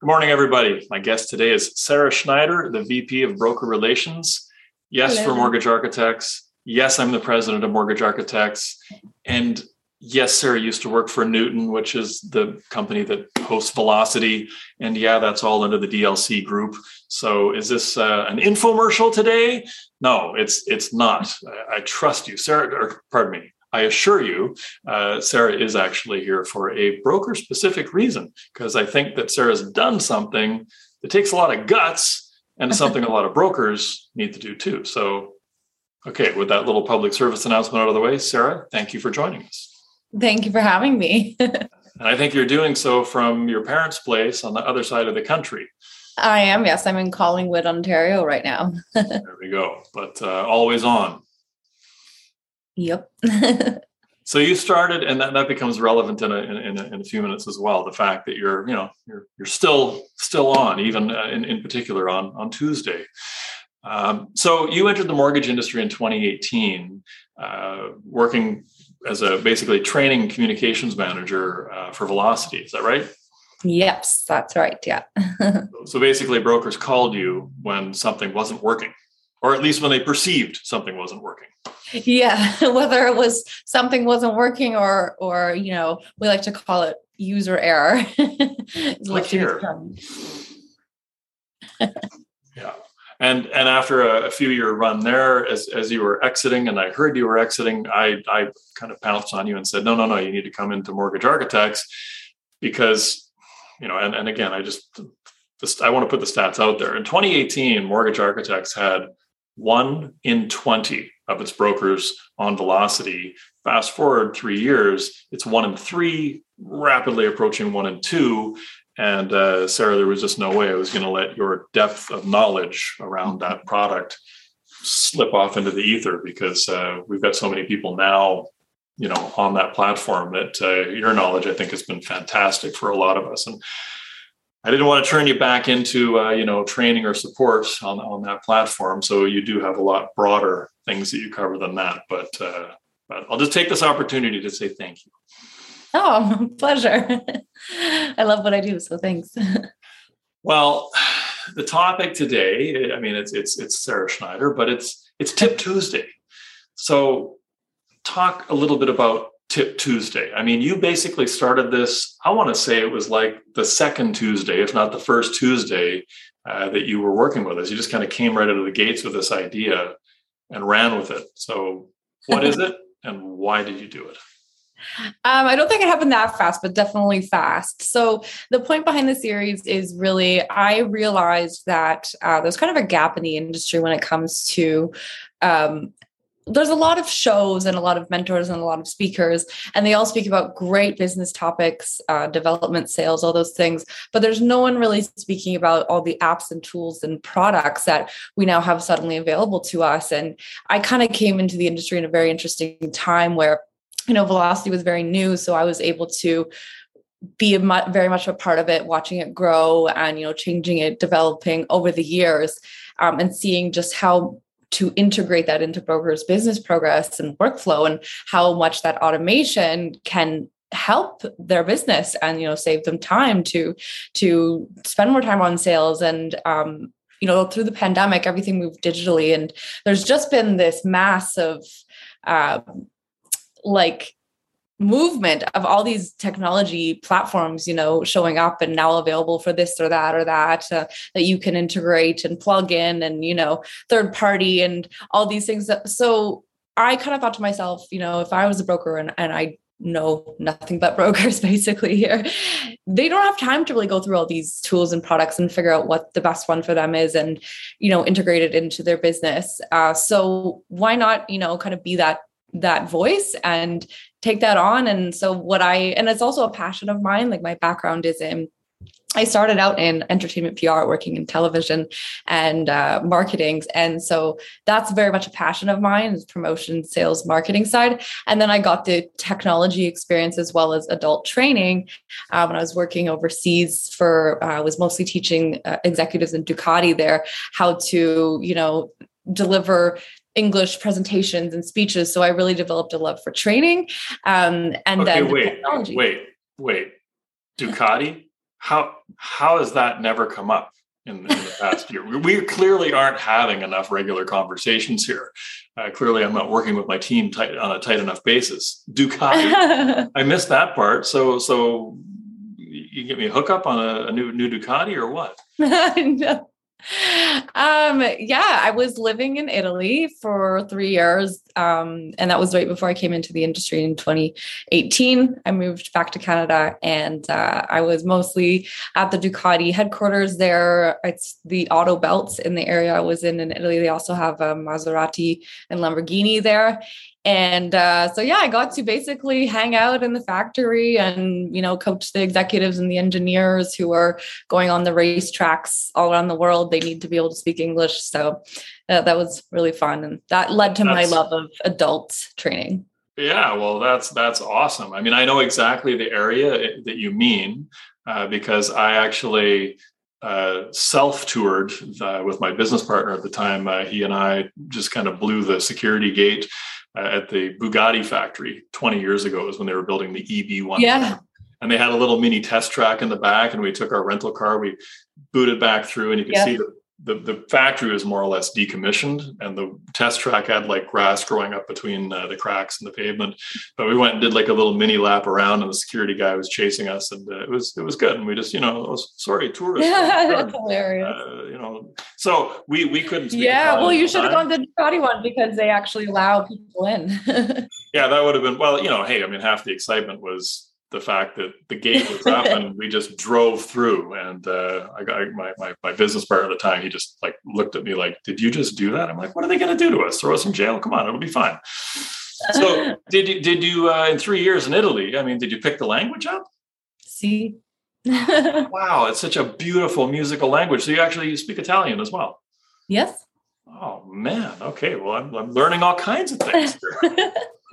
Good morning, everybody. My guest today is Sarah Schneider, the VP of Broker Relations. Yes, Hello. for Mortgage Architects. Yes, I'm the president of Mortgage Architects. And yes, Sarah used to work for Newton, which is the company that hosts Velocity. And yeah, that's all under the DLC group. So is this uh, an infomercial today? No, it's it's not. I, I trust you, Sarah. Or, pardon me. I assure you, uh, Sarah is actually here for a broker specific reason, because I think that Sarah's done something that takes a lot of guts and something a lot of brokers need to do too. So, okay, with that little public service announcement out of the way, Sarah, thank you for joining us. Thank you for having me. and I think you're doing so from your parents' place on the other side of the country. I am, yes. I'm in Collingwood, Ontario right now. there we go. But uh, always on. Yep. so you started, and that, that becomes relevant in a, in, a, in a few minutes as well. The fact that you're, you know, you're, you're still still on, even uh, in, in particular on on Tuesday. Um, so you entered the mortgage industry in 2018, uh, working as a basically training communications manager uh, for Velocity. Is that right? Yes, that's right. Yeah. so basically, brokers called you when something wasn't working or at least when they perceived something wasn't working. Yeah whether it was something wasn't working or or you know we like to call it user error. Like here. yeah and and after a, a, few year run there as as you were exiting and i heard you were exiting i i kind of pounced on you and said no no no you need to come into mortgage architects because you know and, and again i just just i want to put the stats out there. In 2018 mortgage architects had one in 20 of its brokers on velocity. Fast forward three years, it's one in three, rapidly approaching one in two. And uh, Sarah, there was just no way I was going to let your depth of knowledge around that product slip off into the ether because uh, we've got so many people now, you know, on that platform that uh, your knowledge, I think, has been fantastic for a lot of us. And I didn't want to turn you back into uh, you know training or support on on that platform. So you do have a lot broader things that you cover than that. But uh, but I'll just take this opportunity to say thank you. Oh, pleasure. I love what I do, so thanks. well, the topic today, I mean, it's it's it's Sarah Schneider, but it's it's Tip Tuesday. So talk a little bit about Tip Tuesday. I mean, you basically started this, I want to say it was like the second Tuesday, if not the first Tuesday uh, that you were working with us. You just kind of came right out of the gates with this idea and ran with it. So, what is it and why did you do it? Um, I don't think it happened that fast, but definitely fast. So the point behind the series is really I realized that uh, there's kind of a gap in the industry when it comes to um, there's a lot of shows and a lot of mentors and a lot of speakers and they all speak about great business topics uh, development sales all those things but there's no one really speaking about all the apps and tools and products that we now have suddenly available to us and i kind of came into the industry in a very interesting time where you know velocity was very new so i was able to be a, very much a part of it watching it grow and you know changing it developing over the years um, and seeing just how to integrate that into brokers business progress and workflow and how much that automation can help their business and you know save them time to to spend more time on sales and um you know through the pandemic everything moved digitally and there's just been this massive uh, like movement of all these technology platforms you know showing up and now available for this or that or that uh, that you can integrate and plug in and you know third party and all these things. That, so i kind of thought to myself you know if i was a broker and, and i know nothing but brokers basically here they don't have time to really go through all these tools and products and figure out what the best one for them is and you know integrate it into their business. Uh, so why not you know kind of be that that voice and take that on and so what i and it's also a passion of mine like my background is in I started out in entertainment PR, working in television and uh, marketing. And so that's very much a passion of mine is promotion, sales, marketing side. And then I got the technology experience as well as adult training uh, when I was working overseas for, I uh, was mostly teaching uh, executives in Ducati there how to, you know, deliver English presentations and speeches. So I really developed a love for training. Um, and okay, then wait, wait, wait. Ducati? how how has that never come up in, in the past year? We clearly aren't having enough regular conversations here. Uh, clearly, I'm not working with my team tight, on a tight enough basis. Ducati, I missed that part. So so you get me a hookup on a, a new new Ducati or what? no um yeah i was living in italy for three years um and that was right before i came into the industry in 2018 i moved back to canada and uh, i was mostly at the ducati headquarters there. It's the auto belts in the area i was in in italy. They also have a maserati and lamborghini there and uh, so yeah i got to basically hang out in the factory and you know coach the executives and the engineers who are going on the race tracks all around the world. They need to be able to speak english. So uh, that was really fun. And that led to that's, my love of adult training. Yeah well that's that's awesome. I mean i know exactly the area that you mean uh, because i actually uh, self toured with my business partner at the time. Uh, he and I just kind of blew the security gate uh, Uh, at the Bugatti factory 20 years ago was when they were building the EB1. Yeah. And they had a little mini test track in the back, and we took our rental car, we booted back through, and you can yeah. see the the, the factory was more or less decommissioned and the test track had like grass growing up between uh, the cracks in the pavement. But we went and did like a little mini lap around and the security guy was chasing us and uh, it was it was good. And we just you know was, sorry tourists. That's hilarious. Uh, you know so we we couldn't yeah well you should have gone to the Ducati one because they actually allow people in. Yeah that would have been well you know hey I mean half the excitement was the fact that the gate was up and we just drove through. And uh, I got my, my, my business partner at the time. He just like looked at me like, "Did you just do that?" I'm like, "What are they going to do to us? Throw us in jail? Come on, it'll be fine." So did you did you uh, in three years in Italy? I mean, did you pick the language up? See. wow, it's such a beautiful musical language. So you actually you speak Italian as well. Yes. Oh man. Okay. Well, I'm, I'm learning all kinds of things.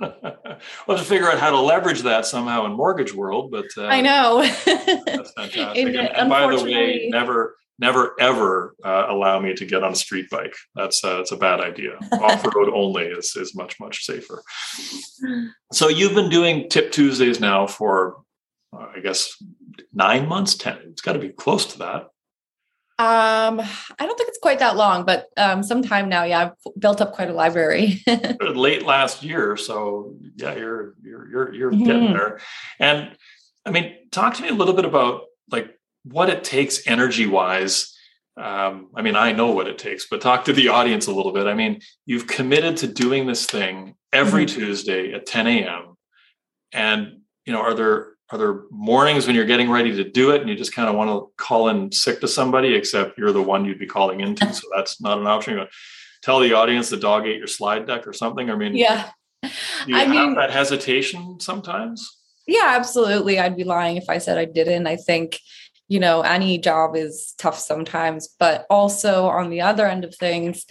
we'll have to figure out how to leverage that somehow in mortgage world. But uh, I know that's fantastic. and, and by the way, never, never, ever uh, allow me to get on a street bike. That's uh, that's a bad idea. Off road only is is much much safer. So you've been doing Tip Tuesdays now for, uh, I guess, nine months. Ten. It's got to be close to that. Um, I don't think it's quite that long, but um, sometime now, yeah, I've built up quite a library. Late last year, so yeah, you're you're you're you're mm-hmm. getting there. And I mean, talk to me a little bit about like what it takes energy wise. Um, I mean, I know what it takes, but talk to the audience a little bit. I mean, you've committed to doing this thing every mm-hmm. Tuesday at 10 a.m. And you know, are there are there mornings when you're getting ready to do it and you just kind of want to call in sick to somebody except you're the one you'd be calling into so that's not an option? You tell the audience the dog ate your slide deck or something? I mean yeah. you I have mean, that hesitation sometimes? Yeah absolutely. I'd be lying if i said i didn't. I think you know any job is tough sometimes but also on the other end of things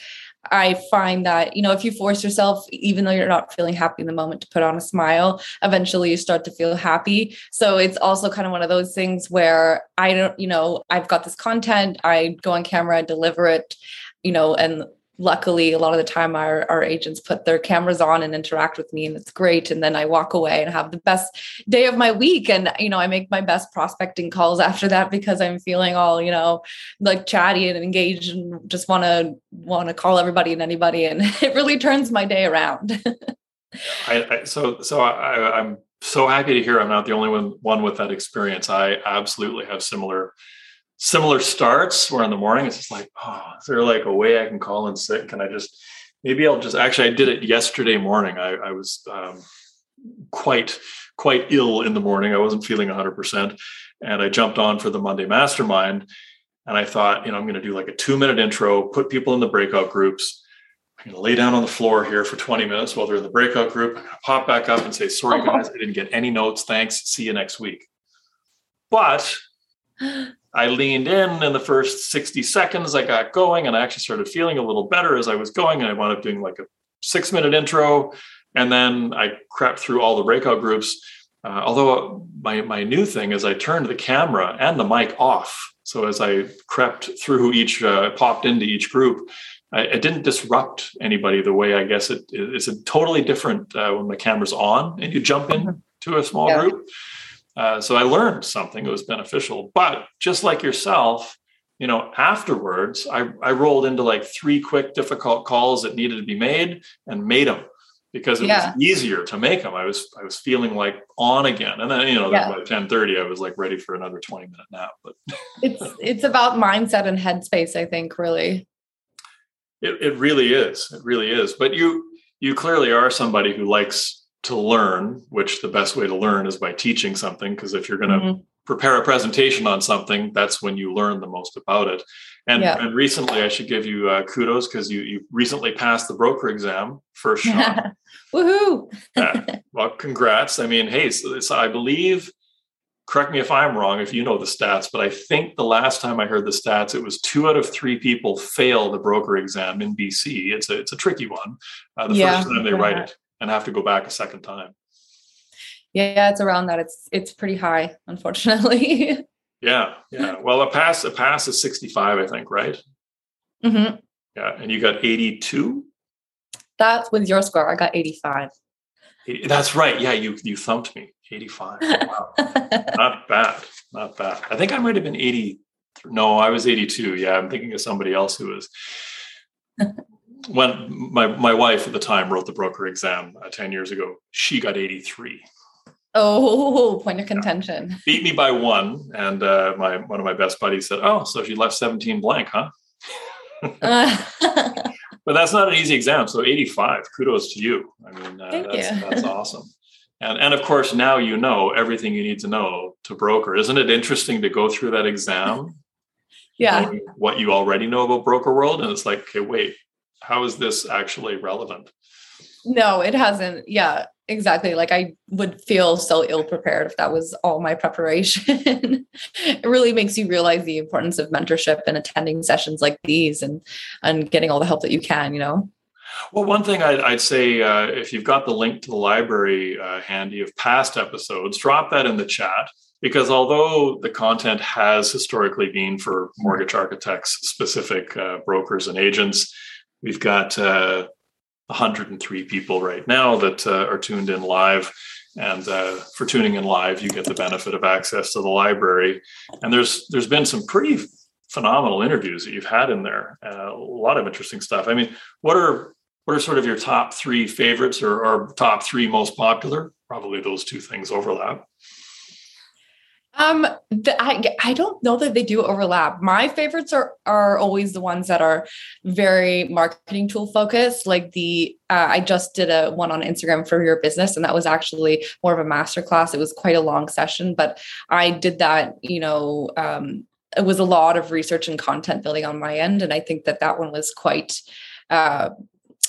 I find that, you know, if you force yourself, even though you're not feeling happy in the moment, to put on a smile, eventually you start to feel happy. So it's also kind of one of those things where I don't, you know, I've got this content, I go on camera, deliver it, you know, and luckily a lot of the time our, our agents put their cameras on and interact with me and it's great. And then i walk away and have the best day of my week. And you know i make my best prospecting calls after that because i'm feeling all you know like chatty and engaged and just want to want to call everybody and anybody. And it really turns my day around. I, I, so so I, i'm so happy to hear i'm not the only one one with that experience. I absolutely have similar similar starts where in the morning it's just like, oh, is there like a way I can call in sick? Can I just maybe I'll just actually I did it yesterday morning. I, I was um, quite quite ill in the morning. I wasn't feeling 100%. And I jumped on for the Monday mastermind. And I thought, you know, I'm going to do like a two minute intro, put people in the breakout groups. I'm going to lay down on the floor here for 20 minutes while they're in the breakout group. I'm going to pop back up and say, sorry, guys, I didn't get any notes. Thanks. See you next week. But I leaned in in the first 60 seconds. I got going and I actually started feeling a little better as I was going. And I wound up doing like a six minute intro. And then I crept through all the breakout groups. Uh, although my, my new thing is I turned the camera and the mic off. So as I crept through each, uh, popped into each group, I, it didn't disrupt anybody the way I guess it is. A totally different uh, when the camera's on and you jump in mm-hmm. to a small yeah. group Uh, so I learned something that was beneficial. But just like yourself, you know, afterwards, I, I rolled into like three quick, difficult calls that needed to be made and made them because it yeah. was easier to make them. I was I was feeling like on again, and then you know yeah. by ten thirty, I was like ready for another twenty minute nap. But it's it's about mindset and headspace. I think really. It it really is. It really is. But you you clearly are somebody who likes to learn, which the best way to learn is by teaching something. Because if you're going to mm-hmm. prepare a presentation on something, that's when you learn the most about it. And, yeah. and recently, I should give you uh, kudos because you you recently passed the broker exam first shot. Woohoo! yeah. Well, congrats. I mean, hey, so, so I believe. Correct me if I'm wrong, if you know the stats, but I think the last time I heard the stats, it was two out of three people fail the broker exam in BC. It's a it's a tricky one. Uh, the yeah, first time they write it and have to go back a second time. Yeah, it's around that. It's it's pretty high, unfortunately. yeah, yeah. Well, a pass a pass is 65, I think, right? Mm-hmm. Yeah, and you got 82. That's with your score. I got 85. That's right. Yeah, you you thumped me. 85. Wow. Not bad. Not bad. I think I might have been 80. No, I was 82. Yeah, I'm thinking of somebody else who was when my my wife at the time wrote the broker exam uh, 10 years ago she got 83 oh point of contention. Yeah. beat me by one and uh, my one of my best buddies said oh so she left 17 blank huh? But that's not an easy exam so 85 kudos to you. I mean uh, that's, you. that's awesome. And and of course now you know everything you need to know to broker. Isn't it interesting to go through that exam yeah. what you already know about broker world? And it's like okay wait how is this actually relevant? No, it hasn't. Yeah, exactly. Like I would feel so ill prepared if that was all my preparation. it really makes you realize the importance of mentorship and attending sessions like these and and getting all the help that you can, you know. Well, one thing I'd, I'd say uh, if you've got the link to the library uh, handy of past episodes, drop that in the chat because although the content has historically been for mortgage architects, specific uh, brokers, and agents, We've got uh, 103 people right now that uh, are tuned in live. And uh, for tuning in live, you get the benefit of access to the library. And there's there's been some pretty phenomenal interviews that you've had in there. Uh, a lot of interesting stuff. I mean, what are what are sort of your top three favorites or, or top three most popular? Probably those two things overlap. Um, the, I I don't know that they do overlap. My favorites are are always the ones that are very marketing tool focused. Like the uh, I just did a one on Instagram for your business, and that was actually more of a master class. It was quite a long session, but I did that. You know, um, it was a lot of research and content building on my end, and I think that that one was quite uh,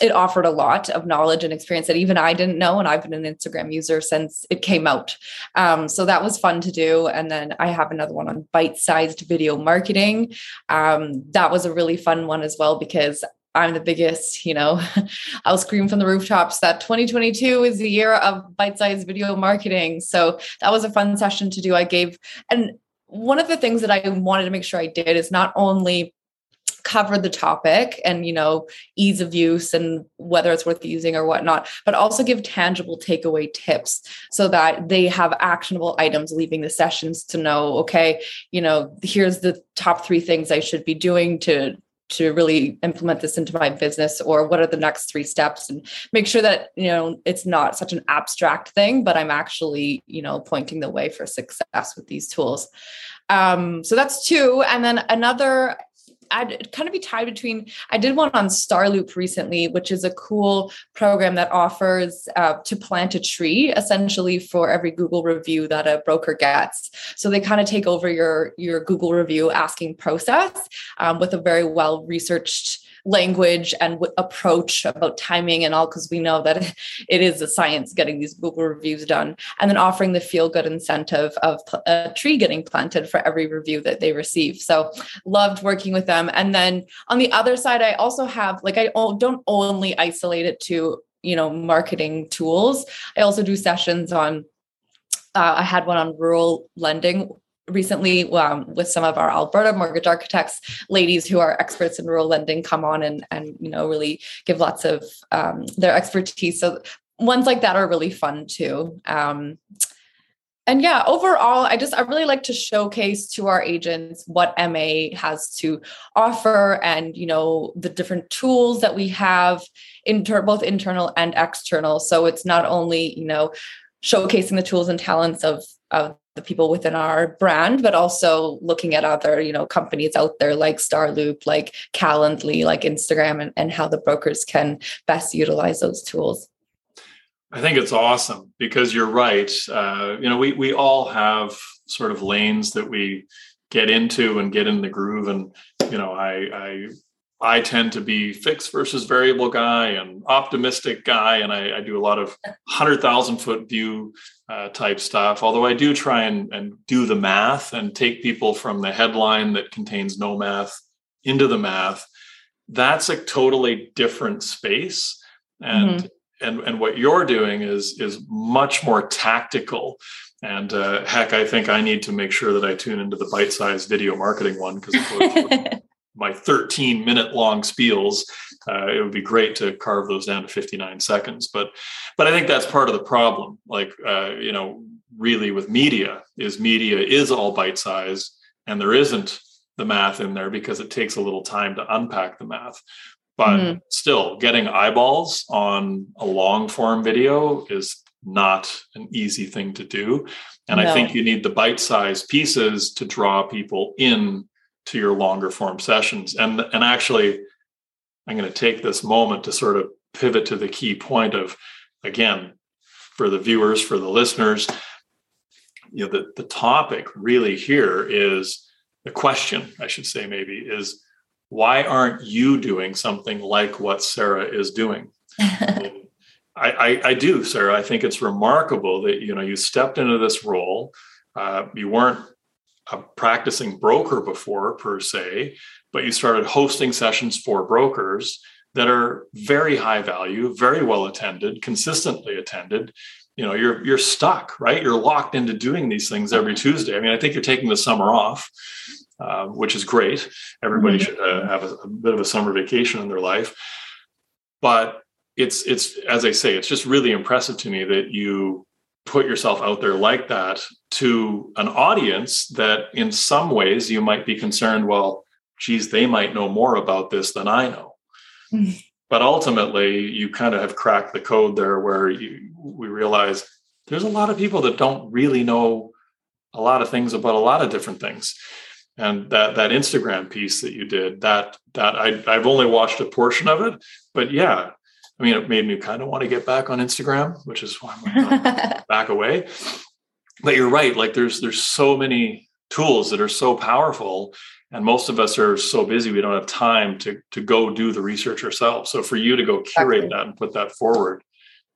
it offered a lot of knowledge and experience that even I didn't know. And I've been an Instagram user since it came out. Um, so that was fun to do. And then I have another one on bite sized video marketing. Um, that was a really fun one as well because I'm the biggest, you know, I'll scream from the rooftops that 2022 is the year of bite sized video marketing. So that was a fun session to do. I gave, and one of the things that I wanted to make sure I did is not only cover the topic and you know ease of use and whether it's worth using or whatnot but also give tangible takeaway tips so that they have actionable items leaving the sessions to know okay you know here's the top three things i should be doing to to really implement this into my business or what are the next three steps? And make sure that you know it's not such an abstract thing but i'm actually you know pointing the way for success with these tools. Um, so that's two. And then another I'd kind of be tied between. I did one on Starloop recently, which is a cool program that offers uh, to plant a tree essentially for every Google review that a broker gets. So they kind of take over your your Google review asking process um, with a very well researched language and approach about timing and all because we know that it is a science getting these google reviews done. And then offering the feel good incentive of a tree getting planted for every review that they receive. So loved working with them. And then on the other side i also have like i don't only isolate it to you know marketing tools. I also do sessions on uh, I had one on rural lending recently um, with some of our Alberta mortgage architects, ladies who are experts in rural lending, come on and and you know really give lots of um, their expertise. So ones like that are really fun too. Um, and yeah, overall, I just I really like to showcase to our agents what MA has to offer, and you know the different tools that we have, inter both internal and external. So it's not only you know showcasing the tools and talents of of the people within our brand, but also looking at other, you know, companies out there like Starloop, like Calendly, like Instagram, and, and how the brokers can best utilize those tools. I think it's awesome because you're right. Uh, you know, we we all have sort of lanes that we get into and get in the groove, and you know, I I I tend to be fixed versus variable guy and optimistic guy, and I, I do a lot of hundred thousand foot view uh, type stuff. Although I do try and, and do the math and take people from the headline that contains no math into the math. That's a totally different space, and mm-hmm and and what you're doing is is much more tactical and uh, heck i think i need to make sure that i tune into the bite-sized video marketing one because my 13 minute long spiels uh, it would be great to carve those down to 59 seconds but but i think that's part of the problem like uh, you know really with media is media is all bite-sized and there isn't the math in there because it takes a little time to unpack the math but mm-hmm. still, getting eyeballs on a long form video is not an easy thing to do. And no. I think you need the bite sized pieces to draw people in to your longer form sessions. And, and actually, I'm going to take this moment to sort of pivot to the key point of, again, for the viewers, for the listeners, you know, the, the topic really here is the question, I should say, maybe, is why aren't you doing something like what Sarah is doing? I, I, I, do, Sarah. I think it's remarkable that you know you stepped into this role. Uh, you weren't a practicing broker before per se, but you started hosting sessions for brokers that are very high value, very well attended, consistently attended. You know, you're you're stuck, right? You're locked into doing these things every Tuesday. I mean, I think you're taking the summer off, uh, which is great. Everybody mm-hmm. should uh, have a, a, bit of a summer vacation in their life. But it's it's as I say, it's just really impressive to me that you put yourself out there like that to an audience that in some ways you might be concerned well geez they might know more about this than i know mm-hmm. but ultimately you kind of have cracked the code there where you, we realize there's a lot of people that don't really know a lot of things about a lot of different things and that that Instagram piece that you did that that I I've only watched a portion of it but yeah I mean it made me kind of want to get back on Instagram which is why I'm back away but you're right like there's there's so many tools that are so powerful and most of us are so busy we don't have time to to go do the research ourselves so for you to go curate exactly. that and put that forward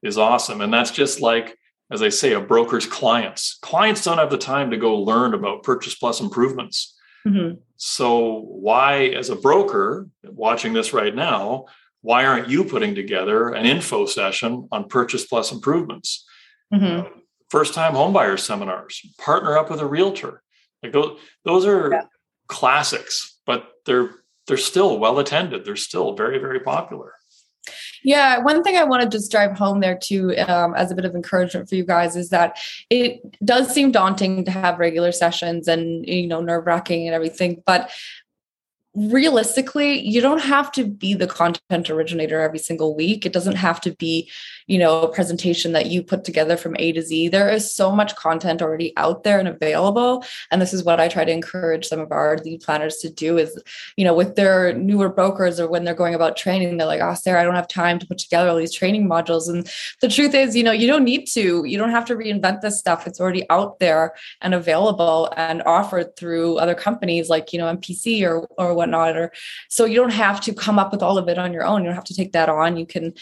is awesome and that's just like as I say, a broker's clients. Clients don't have the time to go learn about purchase plus improvements. Mm-hmm. So, why, as a broker watching this right now, why aren't you putting together an info session on purchase plus improvements? Mm-hmm. Uh, First time homebuyer seminars, partner up with a realtor. Like those, those are yeah. classics, but they're they're still well attended. They're still very, very popular. Yeah, one thing I want to just drive home there too, um, as a bit of encouragement for you guys, is that it does seem daunting to have regular sessions and you know nerve wracking and everything, but realistically you don't have to be the content originator every single week. It doesn't have to be you know a presentation that you put together from a to z. There is so much content already out there and available. And this is what i try to encourage some of our lead planners to do is you know with their newer brokers or when they're going about training they're like oh sarah i don't have time to put together all these training modules. And the truth is you know you don't need to. You don't have to reinvent this stuff. It's already out there and available and offered through other companies like you know mpc or or whatnot or so you don't have to come up with all of it on your own. You don't have to take that on. You can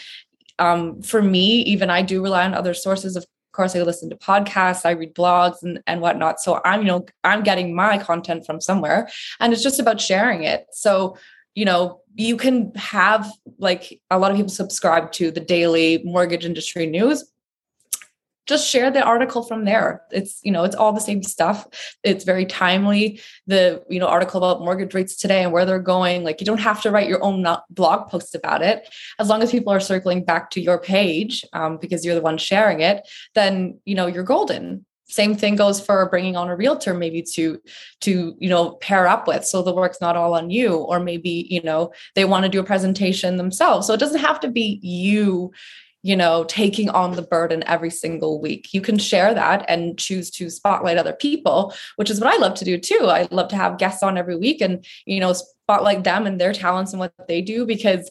um, for me even i do rely on other sources. Of course i listen to podcasts i read blogs and, and whatnot. So i'm you know i'm getting my content from somewhere and it's just about sharing it. So you know you can have like a lot of people subscribe to the daily mortgage industry news just share the article from there. It's you know it's all the same stuff. It's very timely. The you know article about mortgage rates today and where they're going. Like you don't have to write your own blog post about it. As long as people are circling back to your page um, because you're the one sharing it then you know you're golden. Same thing goes for bringing on a realtor maybe to to you know pair up with so the work's not all on you. Or maybe you know they want to do a presentation themselves. So it doesn't have to be you you know taking on the burden every single week you can share that and choose to spotlight other people which is what i love to do too i love to have guests on every week and you know spotlight them and their talents and what they do because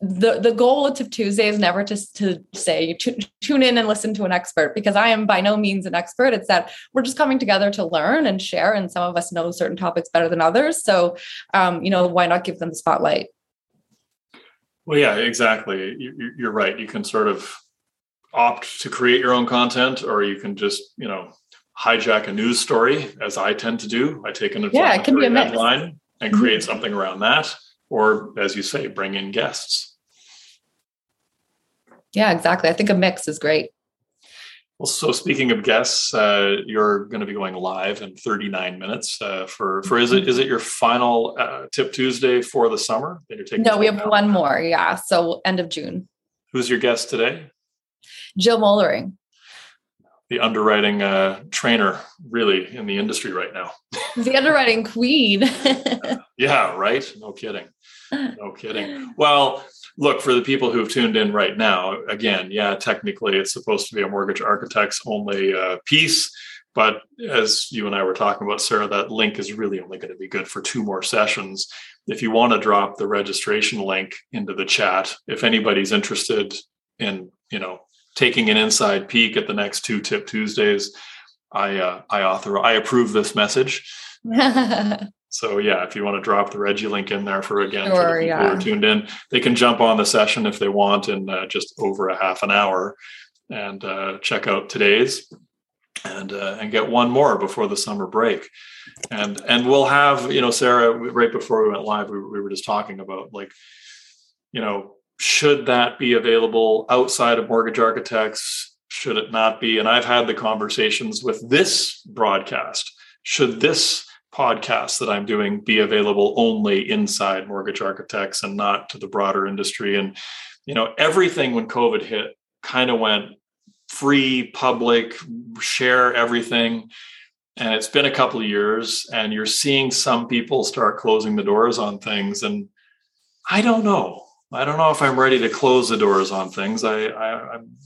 the the goal of Tuesday is never to, to say tune in and listen to an expert because I am by no means an expert. It's that we're just coming together to learn and share, and some of us know certain topics better than others. So, um, you know, why not give them the spotlight? Well, yeah, exactly. You're right. You can sort of opt to create your own content, or you can just, you know, hijack a news story, as I tend to do. I take an yeah, it can be a headline and create mm-hmm. something around that or as you say, bring in guests. Yeah, exactly. I think a mix is great. Well, so speaking of guests, uh, you're going to be going live in 39 minutes uh, for for is it is it your final uh, Tip Tuesday for the summer that you're taking? No, we have out? one more. Yeah, so end of June. Who's your guest today? Jill Mollering. The underwriting uh, trainer, really, in the industry right now. the underwriting queen. yeah, right. No kidding. No kidding. Well, look, for the people who've tuned in right now, again, yeah, technically it's supposed to be a mortgage architects only uh, piece. But as you and I were talking about, Sarah, that link is really only going to be good for two more sessions. If you want to drop the registration link into the chat, if anybody's interested in, you know, taking an inside peek at the next two Tip Tuesdays, I uh, I author I approve this message. So yeah, if you want to drop the Reggie link in there for again sure, for the people yeah. who are tuned in, they can jump on the session if they want in uh, just over a half an hour and uh, check out today's and uh, and get one more before the summer break. And and we'll have you know Sarah right before we went live we, we were just talking about like you know should that be available outside of mortgage architects should it not be and i've had the conversations with this broadcast should this podcasts that I'm doing be available only inside mortgage architects and not to the broader industry. And, you know, everything when COVID hit kind of went free, public, share everything. And it's been a couple of years, and you're seeing some people start closing the doors on things. And I don't know. I don't know if I'm ready to close the doors on things. I, I I'm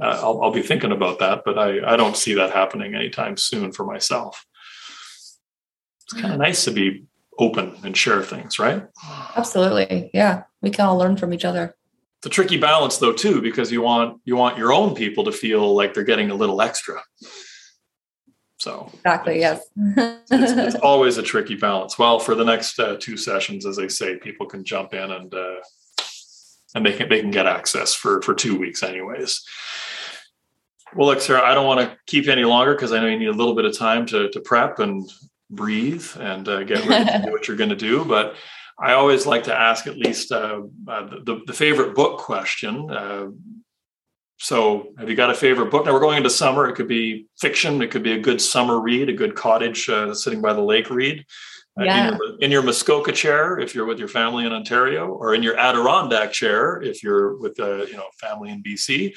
uh, I'll, I'll, be thinking about that, but I, I don't see that happening anytime soon for myself it's kind of nice to be open and share things, right? Absolutely. Yeah. We can all learn from each other. It's a tricky balance though, too, because you want you want your own people to feel like they're getting a little extra. So exactly, yes. it's, it's, always a tricky balance. Well, for the next uh, two sessions, as I say, people can jump in and uh, and they can they can get access for for two weeks, anyways. Well, look, Sarah, I don't want to keep you any longer because I know you need a little bit of time to to prep and breathe and uh, get ready to do what you're going to do. But I always like to ask at least uh, uh, the, the favorite book question. Uh, so, have you got a favorite book? Now we're going into summer. It could be fiction. It could be a good summer read, a good cottage uh, sitting by the lake read. Uh, yeah. in, your, in your Muskoka chair, if you're with your family in Ontario, or in your Adirondack chair, if you're with you know family in BC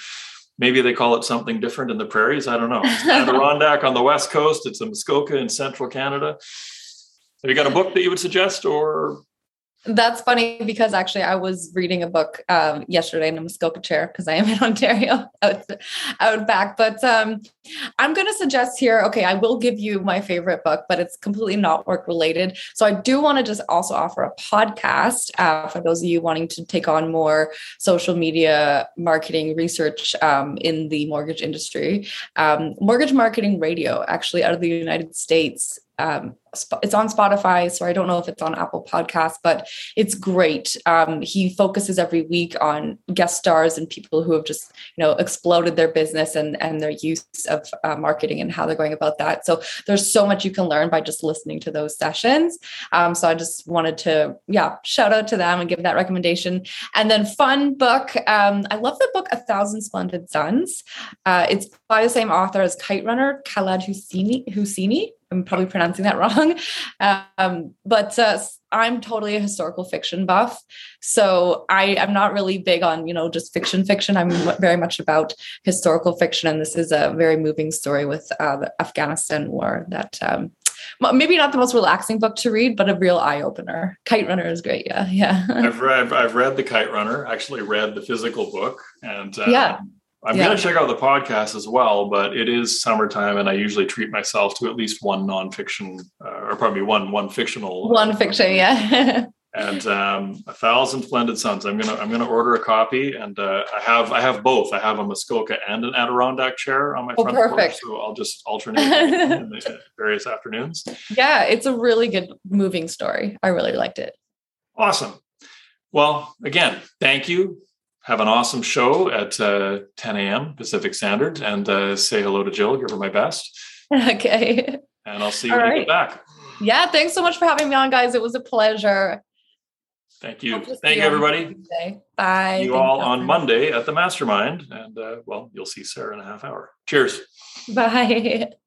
maybe they call it something different in the prairies. I don't know. It's Adirondack on the west coast. It's a Muskoka in central Canada. Have you got a book that you would suggest, or that's funny because actually I was reading a book um, yesterday in a Muskoka chair because I am in Ontario out, out back. But um, I'm going to suggest here, okay, I will give you my favorite book, but it's completely not work related. So I do want to just also offer a podcast uh, for those of you wanting to take on more social media marketing research um, in the mortgage industry. Um, mortgage Marketing Radio, actually out of the United States, um, it's on Spotify, so I don't know if it's on Apple Podcasts, but it's great. Um, he focuses every week on guest stars and people who have just you know exploded their business and and their use of uh, marketing and how they're going about that. So there's so much you can learn by just listening to those sessions. Um, so I just wanted to yeah shout out to them and give that recommendation. And then fun book. Um, I love the book A Thousand Splendid Suns. Uh, it's by the same author as Kite Runner, Khaled Hosseini. Hosseini I'm probably pronouncing that wrong. Um, but uh, I'm totally a historical fiction buff. So I am not really big on, you know, just fiction fiction. I'm very much about historical fiction. And this is a very moving story with uh, the Afghanistan war that um, maybe not the most relaxing book to read, but a real eye opener. Kite Runner is great. Yeah. Yeah. I've read, I've read The Kite Runner, actually read the physical book. And uh, yeah. I'm yeah. going to check out the podcast as well, but it is summertime, and I usually treat myself to at least one nonfiction, uh, or probably one one fictional. One uh, fiction, yeah. and um, a thousand splendid suns. I'm gonna I'm gonna order a copy, and uh, I have I have both. I have a Muskoka and an Adirondack chair on my oh, front perfect. porch, so I'll just alternate various afternoons. Yeah, it's a really good moving story. I really liked it. Awesome. Well, again, thank you have an awesome show at uh, 10 a.m. Pacific Standard and uh, say hello to Jill, give her my best. Okay. And I'll see you All when right. you get back. Yeah, thanks so much for having me on, guys. It was a pleasure. Thank you. Thank you, everybody. Bye. See you all on Monday at the Mastermind. And uh, well, you'll see Sarah in a half hour. Cheers. Bye.